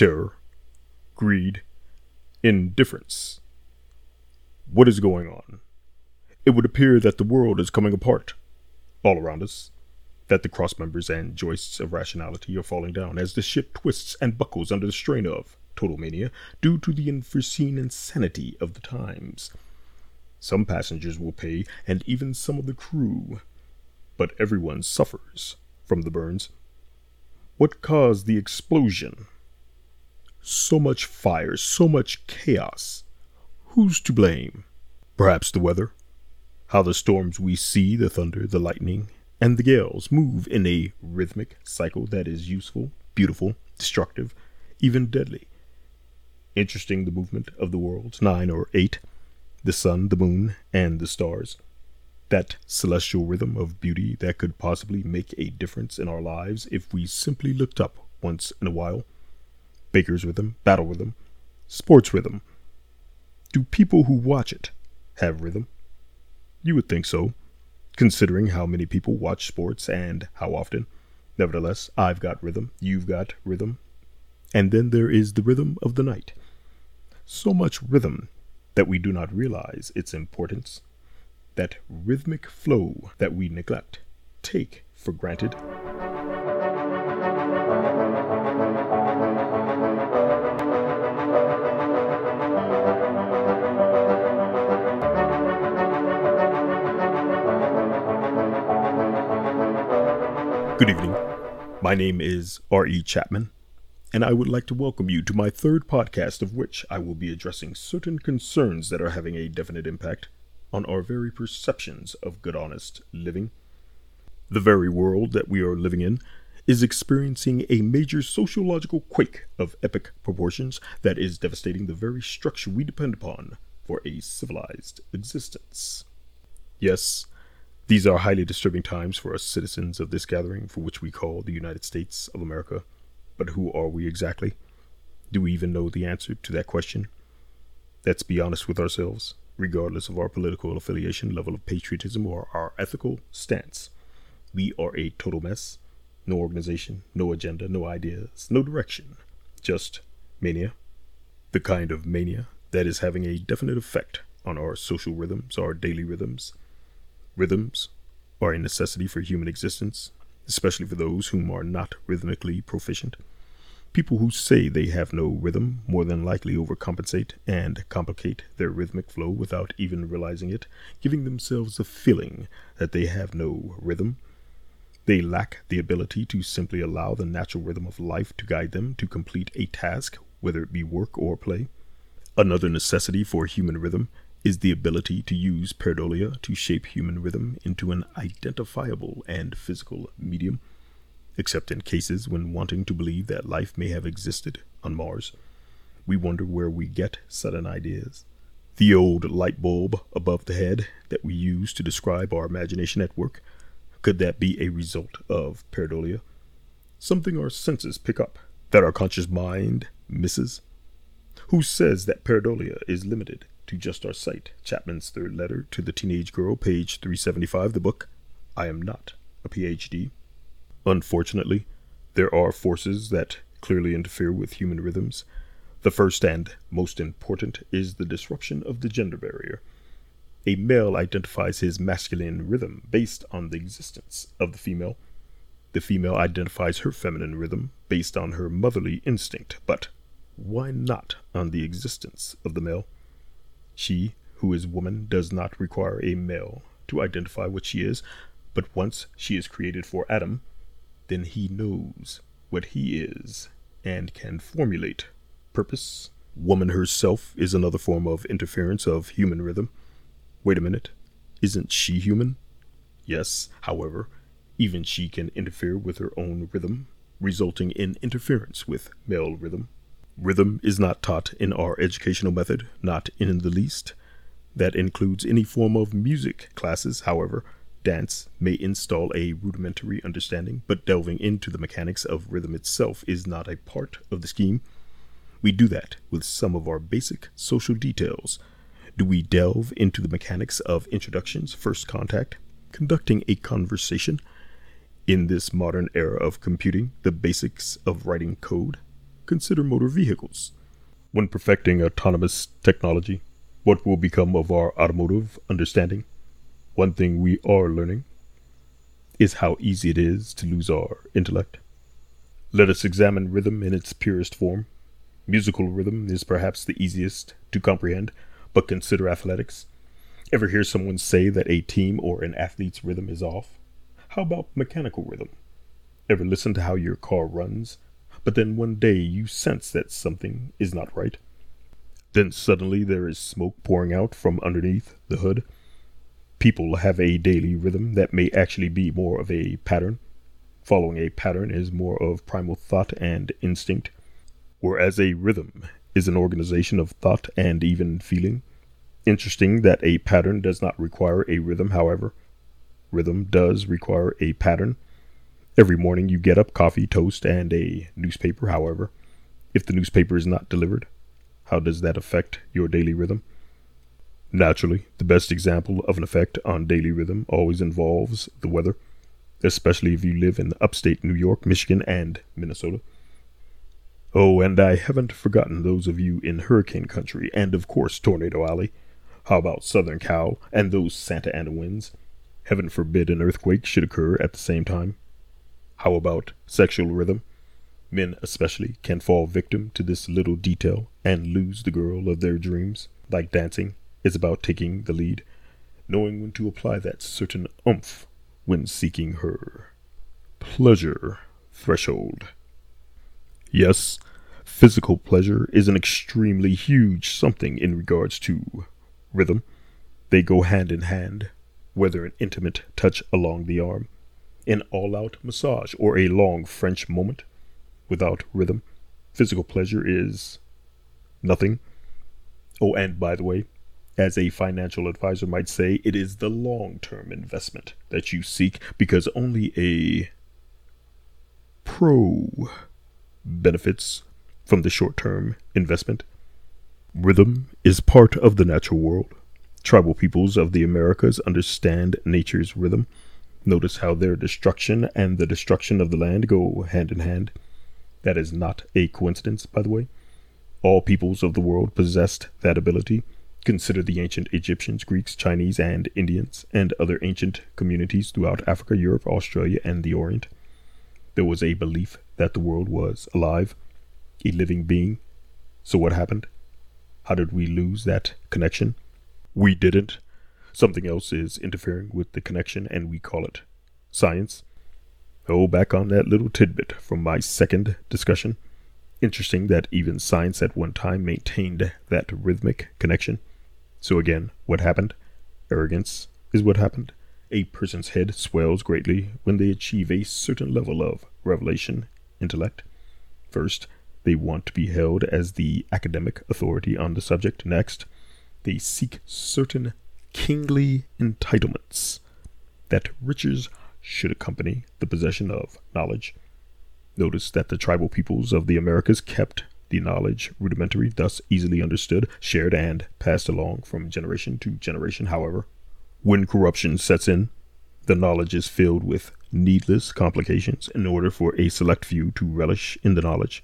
terror, greed, indifference. What is going on? It would appear that the world is coming apart all around us, that the cross members and joists of rationality are falling down as the ship twists and buckles under the strain of total mania due to the unforeseen insanity of the times. Some passengers will pay, and even some of the crew, but everyone suffers from the burns. What caused the explosion? So much fire, so much chaos. Who's to blame? Perhaps the weather? How the storms we see, the thunder, the lightning, and the gales move in a rhythmic cycle that is useful, beautiful, destructive, even deadly. Interesting the movement of the worlds, nine or eight, the sun, the moon, and the stars. That celestial rhythm of beauty that could possibly make a difference in our lives if we simply looked up once in a while. Baker's rhythm, battle rhythm, sports rhythm. Do people who watch it have rhythm? You would think so, considering how many people watch sports and how often. Nevertheless, I've got rhythm, you've got rhythm, and then there is the rhythm of the night. So much rhythm that we do not realize its importance, that rhythmic flow that we neglect, take for granted. Good evening. My name is R.E. Chapman and I would like to welcome you to my third podcast, of which I will be addressing certain concerns that are having a definite impact on our very perceptions of good, honest living. The very world that we are living in is experiencing a major sociological quake of epic proportions that is devastating the very structure we depend upon for a civilized existence. Yes, these are highly disturbing times for us citizens of this gathering for which we call the United States of America. But who are we exactly? Do we even know the answer to that question? Let's be honest with ourselves, regardless of our political affiliation, level of patriotism, or our ethical stance. We are a total mess. No organization, no agenda, no ideas, no direction. Just mania. The kind of mania that is having a definite effect on our social rhythms, our daily rhythms. Rhythms are a necessity for human existence, especially for those whom are not rhythmically proficient. People who say they have no rhythm more than likely overcompensate and complicate their rhythmic flow without even realizing it, giving themselves the feeling that they have no rhythm. They lack the ability to simply allow the natural rhythm of life to guide them to complete a task, whether it be work or play. Another necessity for human rhythm is the ability to use pareidolia to shape human rhythm into an identifiable and physical medium except in cases when wanting to believe that life may have existed on Mars. We wonder where we get sudden ideas. The old light bulb above the head that we use to describe our imagination at work, could that be a result of pareidolia? Something our senses pick up that our conscious mind misses? Who says that pareidolia is limited to just our sight? Chapman's third letter to the teenage girl, page 375, the book I Am Not a PhD. Unfortunately, there are forces that clearly interfere with human rhythms. The first and most important is the disruption of the gender barrier. A male identifies his masculine rhythm based on the existence of the female. The female identifies her feminine rhythm based on her motherly instinct, but why not on the existence of the male? She, who is woman, does not require a male to identify what she is, but once she is created for Adam, then he knows what he is and can formulate purpose. Woman herself is another form of interference of human rhythm. Wait a minute, isn't she human? Yes, however, even she can interfere with her own rhythm, resulting in interference with male rhythm. Rhythm is not taught in our educational method, not in the least. That includes any form of music classes, however, Dance may install a rudimentary understanding, but delving into the mechanics of rhythm itself is not a part of the scheme. We do that with some of our basic social details. Do we delve into the mechanics of introductions, first contact, conducting a conversation? In this modern era of computing, the basics of writing code, consider motor vehicles. When perfecting autonomous technology, what will become of our automotive understanding? One thing we are learning is how easy it is to lose our intellect. Let us examine rhythm in its purest form. Musical rhythm is perhaps the easiest to comprehend, but consider athletics. Ever hear someone say that a team or an athlete's rhythm is off? How about mechanical rhythm? Ever listen to how your car runs, but then one day you sense that something is not right? Then suddenly there is smoke pouring out from underneath the hood. People have a daily rhythm that may actually be more of a pattern. Following a pattern is more of primal thought and instinct, whereas a rhythm is an organization of thought and even feeling. Interesting that a pattern does not require a rhythm, however. Rhythm does require a pattern. Every morning you get up, coffee, toast, and a newspaper, however. If the newspaper is not delivered, how does that affect your daily rhythm? Naturally, the best example of an effect on daily rhythm always involves the weather, especially if you live in upstate New York, Michigan, and Minnesota. Oh, and I haven't forgotten those of you in hurricane country, and of course Tornado Alley. How about Southern Cal and those Santa Ana winds? Heaven forbid an earthquake should occur at the same time. How about sexual rhythm? Men, especially, can fall victim to this little detail and lose the girl of their dreams. Like dancing is about taking the lead, knowing when to apply that certain umph when seeking her pleasure threshold. Yes, physical pleasure is an extremely huge something in regards to rhythm. They go hand in hand whether an intimate touch along the arm, an all out massage, or a long French moment without rhythm. Physical pleasure is nothing. Oh, and by the way, as a financial advisor might say, it is the long term investment that you seek because only a pro benefits from the short term investment. Rhythm is part of the natural world. Tribal peoples of the Americas understand nature's rhythm. Notice how their destruction and the destruction of the land go hand in hand. That is not a coincidence, by the way. All peoples of the world possessed that ability. Consider the ancient Egyptians, Greeks, Chinese, and Indians, and other ancient communities throughout Africa, Europe, Australia, and the Orient. There was a belief that the world was alive, a living being. So what happened? How did we lose that connection? We didn't. Something else is interfering with the connection, and we call it science. Oh, back on that little tidbit from my second discussion. Interesting that even science at one time maintained that rhythmic connection. So, again, what happened? Arrogance is what happened. A person's head swells greatly when they achieve a certain level of revelation intellect. First, they want to be held as the academic authority on the subject. Next, they seek certain kingly entitlements that riches should accompany the possession of knowledge. Notice that the tribal peoples of the Americas kept the knowledge rudimentary, thus easily understood, shared, and passed along from generation to generation. However, when corruption sets in, the knowledge is filled with needless complications in order for a select few to relish in the knowledge.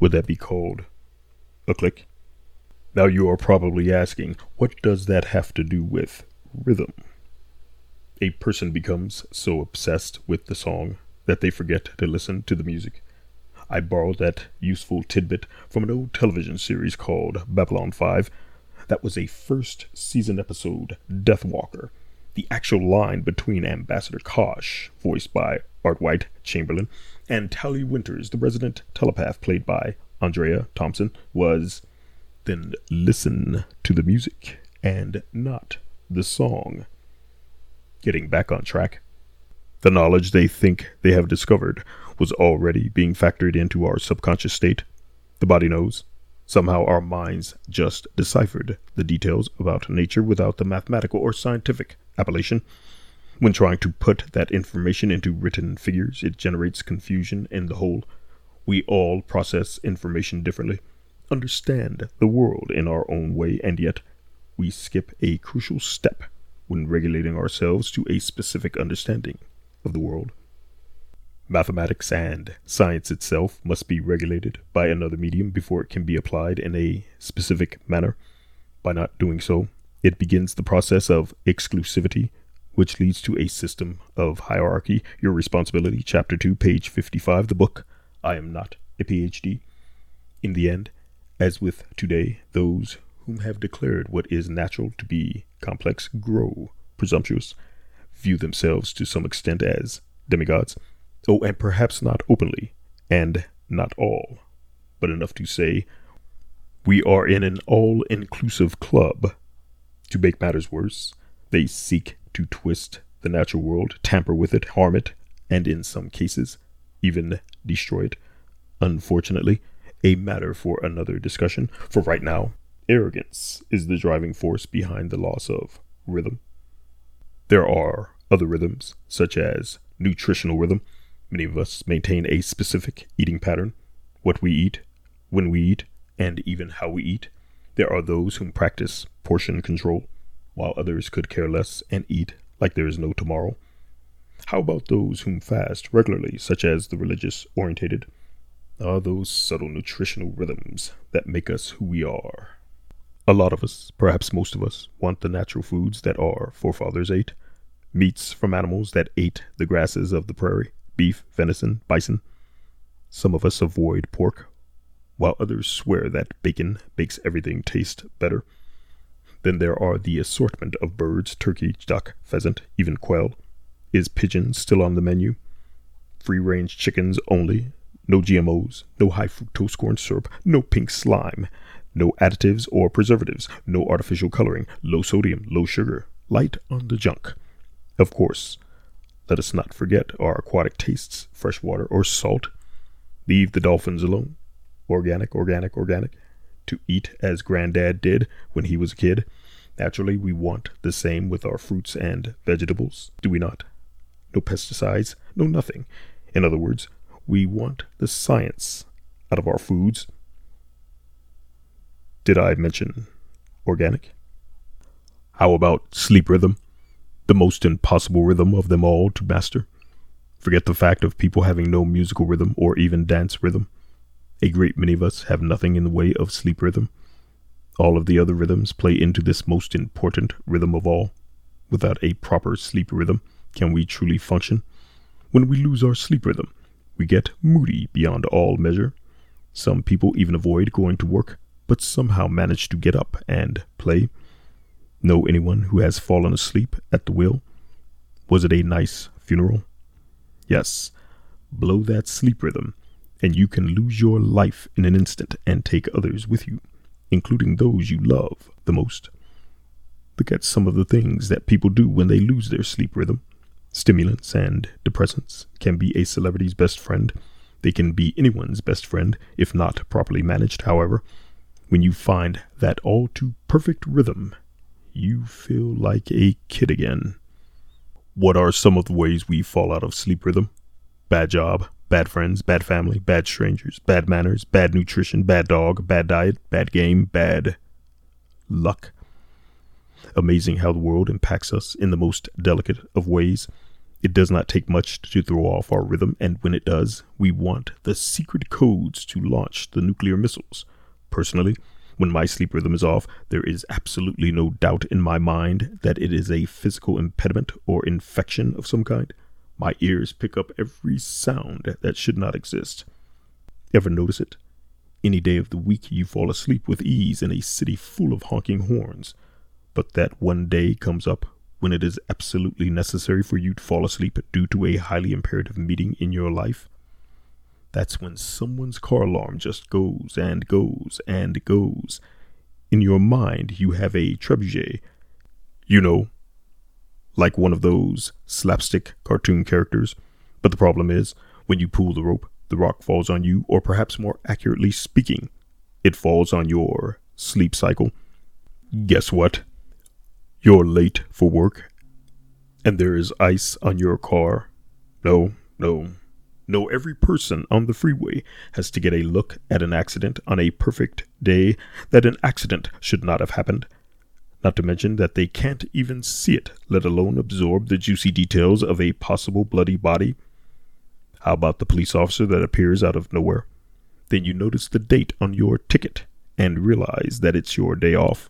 Would that be called a clique? Now you are probably asking, what does that have to do with rhythm? A person becomes so obsessed with the song that they forget to listen to the music. I borrowed that useful tidbit from an old television series called Babylon 5 that was a first season episode, Deathwalker. The actual line between Ambassador Kosh, voiced by Ardwight Chamberlain, and Talia Winters, the resident telepath played by Andrea Thompson, was then listen to the music and not the song. Getting back on track, the knowledge they think they have discovered was already being factored into our subconscious state. The body knows. Somehow our minds just deciphered the details about nature without the mathematical or scientific appellation. When trying to put that information into written figures, it generates confusion in the whole. We all process information differently understand the world in our own way, and yet we skip a crucial step when regulating ourselves to a specific understanding of the world. Mathematics and science itself must be regulated by another medium before it can be applied in a specific manner. By not doing so, it begins the process of exclusivity, which leads to a system of hierarchy. Your responsibility, chapter 2, page 55, the book I Am Not a PhD. In the end, as with today, those whom have declared what is natural to be complex grow presumptuous, view themselves to some extent as demigods. Oh, and perhaps not openly, and not all, but enough to say, we are in an all inclusive club. To make matters worse, they seek to twist the natural world, tamper with it, harm it, and in some cases, even destroy it. Unfortunately, a matter for another discussion. For right now, arrogance is the driving force behind the loss of rhythm. There are other rhythms, such as nutritional rhythm. Many of us maintain a specific eating pattern what we eat, when we eat, and even how we eat. There are those who practice portion control, while others could care less and eat like there is no tomorrow. How about those whom fast regularly, such as the religious orientated? Are those subtle nutritional rhythms that make us who we are? A lot of us, perhaps most of us, want the natural foods that our forefathers ate meats from animals that ate the grasses of the prairie beef, venison, bison. Some of us avoid pork, while others swear that bacon makes everything taste better. Then there are the assortment of birds turkey, duck, pheasant, even quail. Is pigeon still on the menu? Free range chickens only. No GMOs, no high fructose corn syrup, no pink slime, no additives or preservatives, no artificial coloring, low sodium, low sugar, light on the junk. Of course, let us not forget our aquatic tastes, fresh water or salt. Leave the dolphins alone. Organic, organic, organic. To eat as Granddad did when he was a kid. Naturally, we want the same with our fruits and vegetables, do we not? No pesticides, no nothing. In other words, we want the science out of our foods. Did I mention organic? How about sleep rhythm? the most impossible rhythm of them all to master. Forget the fact of people having no musical rhythm or even dance rhythm. A great many of us have nothing in the way of sleep rhythm. All of the other rhythms play into this most important rhythm of all. Without a proper sleep rhythm, can we truly function? When we lose our sleep rhythm, we get moody beyond all measure. Some people even avoid going to work, but somehow manage to get up and play. Know anyone who has fallen asleep at the wheel? Was it a nice funeral? Yes. Blow that sleep rhythm, and you can lose your life in an instant and take others with you, including those you love the most. Look at some of the things that people do when they lose their sleep rhythm. Stimulants and depressants can be a celebrity's best friend. They can be anyone's best friend if not properly managed, however. When you find that all too perfect rhythm you feel like a kid again. What are some of the ways we fall out of sleep rhythm? Bad job, bad friends, bad family, bad strangers, bad manners, bad nutrition, bad dog, bad diet, bad game, bad luck. Amazing how the world impacts us in the most delicate of ways. It does not take much to throw off our rhythm, and when it does, we want the secret codes to launch the nuclear missiles. Personally, when my sleep rhythm is off, there is absolutely no doubt in my mind that it is a physical impediment or infection of some kind. My ears pick up every sound that should not exist. Ever notice it? Any day of the week you fall asleep with ease in a city full of honking horns. But that one day comes up when it is absolutely necessary for you to fall asleep due to a highly imperative meeting in your life. That's when someone's car alarm just goes and goes and goes. In your mind, you have a trebuchet. You know, like one of those slapstick cartoon characters. But the problem is, when you pull the rope, the rock falls on you, or perhaps more accurately speaking, it falls on your sleep cycle. Guess what? You're late for work, and there is ice on your car. No, no, no, every person on the freeway has to get a look at an accident on a perfect day that an accident should not have happened. Not to mention that they can't even see it, let alone absorb the juicy details of a possible bloody body. How about the police officer that appears out of nowhere? Then you notice the date on your ticket and realize that it's your day off.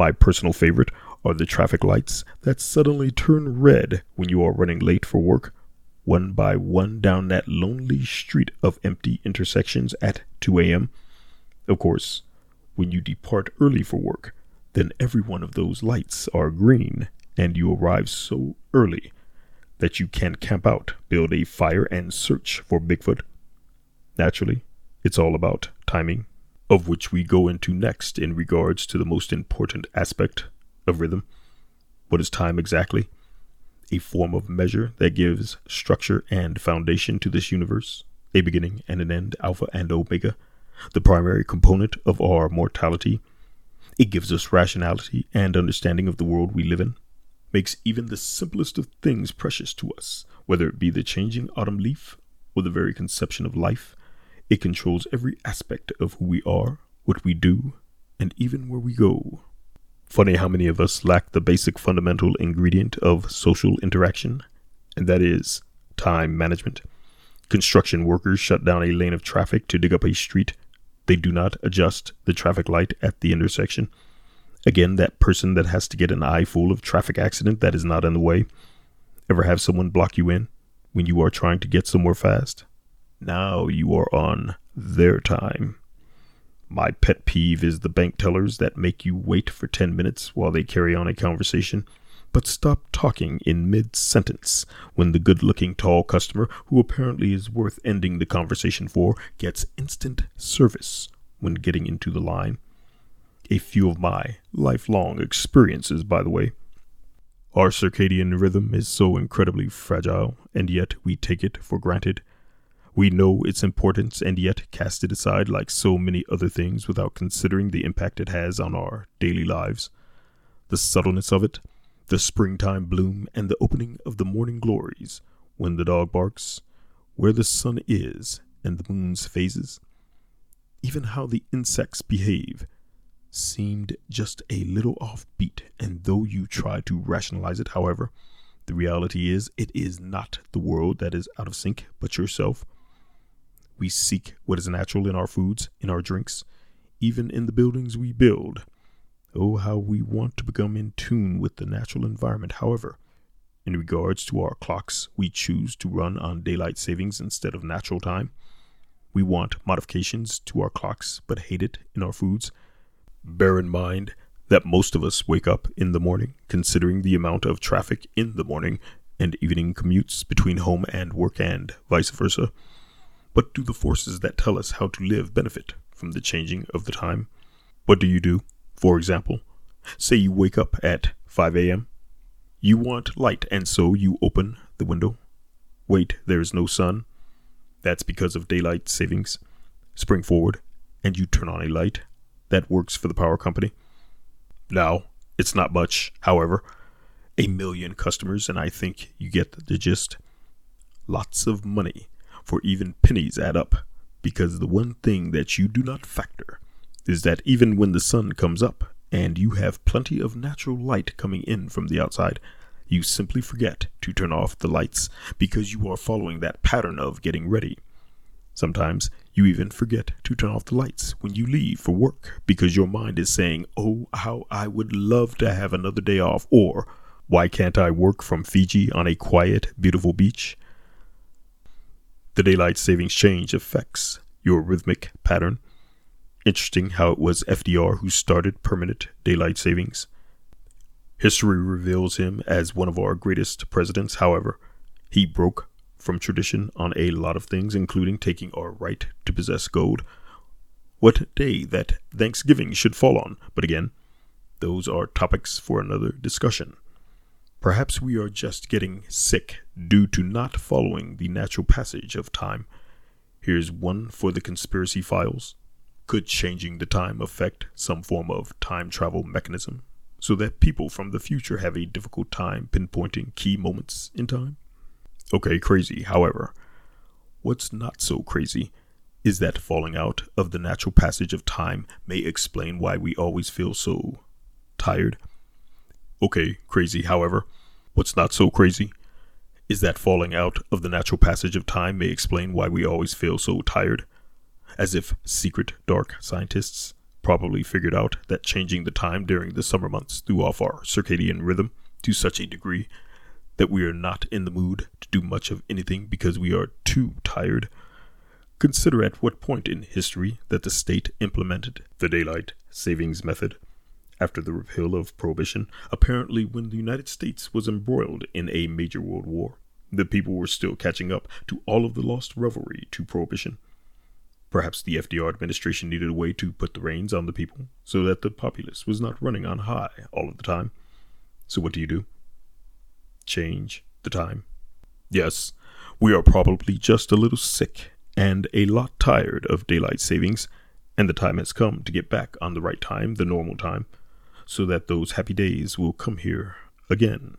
My personal favorite are the traffic lights that suddenly turn red when you are running late for work, one by one down that lonely street of empty intersections at 2 a.m. Of course, when you depart early for work, then every one of those lights are green, and you arrive so early that you can camp out, build a fire, and search for Bigfoot. Naturally, it's all about timing, of which we go into next in regards to the most important aspect of rhythm. What is time exactly? A form of measure that gives structure and foundation to this universe, a beginning and an end, alpha and omega, the primary component of our mortality. It gives us rationality and understanding of the world we live in, makes even the simplest of things precious to us, whether it be the changing autumn leaf or the very conception of life. It controls every aspect of who we are, what we do, and even where we go. Funny how many of us lack the basic fundamental ingredient of social interaction, and that is time management. Construction workers shut down a lane of traffic to dig up a street. They do not adjust the traffic light at the intersection. Again, that person that has to get an eye full of traffic accident that is not in the way. Ever have someone block you in when you are trying to get somewhere fast? Now you are on their time. My pet peeve is the bank tellers that make you wait for 10 minutes while they carry on a conversation, but stop talking in mid sentence when the good looking tall customer, who apparently is worth ending the conversation for, gets instant service when getting into the line. A few of my lifelong experiences, by the way. Our circadian rhythm is so incredibly fragile, and yet we take it for granted. We know its importance and yet cast it aside like so many other things without considering the impact it has on our daily lives. The subtleness of it, the springtime bloom, and the opening of the morning glories, when the dog barks, where the sun is, and the moon's phases. Even how the insects behave seemed just a little offbeat, and though you try to rationalize it, however, the reality is it is not the world that is out of sync, but yourself. We seek what is natural in our foods, in our drinks, even in the buildings we build. Oh, how we want to become in tune with the natural environment. However, in regards to our clocks, we choose to run on daylight savings instead of natural time. We want modifications to our clocks, but hate it in our foods. Bear in mind that most of us wake up in the morning, considering the amount of traffic in the morning and evening commutes between home and work and vice versa. But do the forces that tell us how to live benefit from the changing of the time? What do you do? For example, say you wake up at 5 a.m. You want light, and so you open the window. Wait, there is no sun. That's because of daylight savings. Spring forward, and you turn on a light. That works for the power company. Now, it's not much, however. A million customers, and I think you get the gist. Lots of money for even pennies add up, because the one thing that you do not factor is that even when the sun comes up and you have plenty of natural light coming in from the outside, you simply forget to turn off the lights because you are following that pattern of getting ready. Sometimes you even forget to turn off the lights when you leave for work because your mind is saying, Oh, how I would love to have another day off, or Why can't I work from Fiji on a quiet, beautiful beach? The daylight savings change affects your rhythmic pattern. Interesting how it was FDR who started permanent daylight savings. History reveals him as one of our greatest presidents. However, he broke from tradition on a lot of things, including taking our right to possess gold. What day that Thanksgiving should fall on, but again, those are topics for another discussion. Perhaps we are just getting sick due to not following the natural passage of time. Here's one for the conspiracy files. Could changing the time affect some form of time travel mechanism so that people from the future have a difficult time pinpointing key moments in time? Okay, crazy. However, what's not so crazy is that falling out of the natural passage of time may explain why we always feel so tired Okay, crazy, however. What's not so crazy is that falling out of the natural passage of time may explain why we always feel so tired? As if secret dark scientists probably figured out that changing the time during the summer months threw off our circadian rhythm to such a degree that we are not in the mood to do much of anything because we are too tired. Consider at what point in history that the state implemented the daylight savings method after the repeal of prohibition, apparently when the United States was embroiled in a major world war. The people were still catching up to all of the lost revelry to prohibition. Perhaps the FDR administration needed a way to put the reins on the people so that the populace was not running on high all of the time. So, what do you do? Change the time. Yes, we are probably just a little sick and a lot tired of daylight savings, and the time has come to get back on the right time, the normal time, so that those happy days will come here again.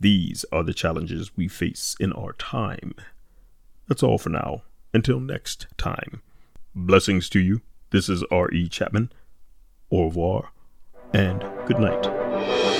These are the challenges we face in our time. That's all for now. Until next time. Blessings to you. This is R.E. Chapman. Au revoir and good night.